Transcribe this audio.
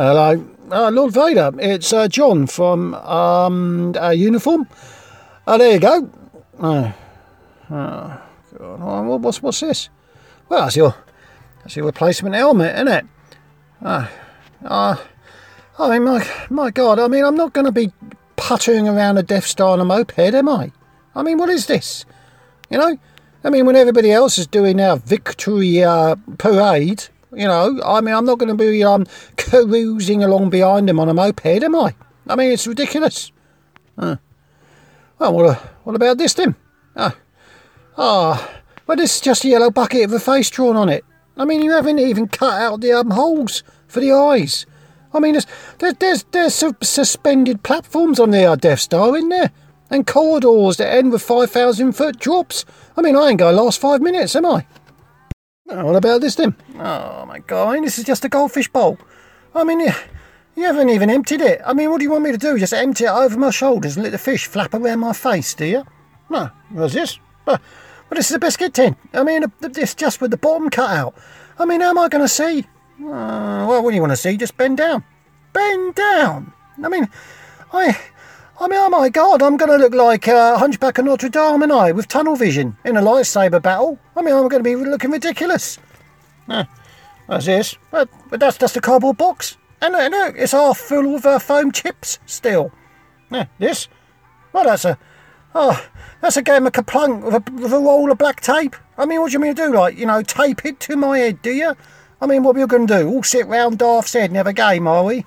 Hello, uh, Lord Vader. It's uh, John from um, uh, Uniform. Oh, there you go. Oh, oh, God. Oh, what's what's this? Well, that's your that's your replacement helmet, isn't it? Ah, uh, I mean, my my God. I mean, I'm not going to be puttering around a Death Star on a moped, am I? I mean, what is this? You know, I mean, when everybody else is doing our victory uh, parade, you know, I mean, I'm not going to be um, cruising along behind them on a moped, am I? I mean, it's ridiculous. Well, what, uh, what about this then? Ah, oh, well, this is just a yellow bucket with a face drawn on it. I mean, you haven't even cut out the um, holes for the eyes. I mean, there's there's there's, there's suspended platforms on the Death Star, in there? And corridors that end with 5,000 foot drops. I mean, I ain't going to last five minutes, am I? What about this then? Oh my god, I mean, this is just a goldfish bowl. I mean, you, you haven't even emptied it. I mean, what do you want me to do? Just empty it over my shoulders and let the fish flap around my face, do you? No, what's this? But, but this is a biscuit tin. I mean, it's just with the bottom cut out. I mean, how am I going to see? Uh, well, what do you want to see? Just bend down. Bend down. I mean, I, I mean, oh my god, I'm going to look like uh, Hunchback of Notre Dame, and I, with tunnel vision in a lightsaber battle. I mean, I'm going to be looking ridiculous. Uh, that's this. But, but that's just a cardboard box. And look it's half full of uh, foam chips still. Uh, this? Well, that's a. Oh, that's a game of KerPlunk with a, with a roll of black tape. I mean, what do you mean to do? Like, you know, tape it to my head, do you? I mean, what are we going to do? All sit round Darth's head and have a game, are we?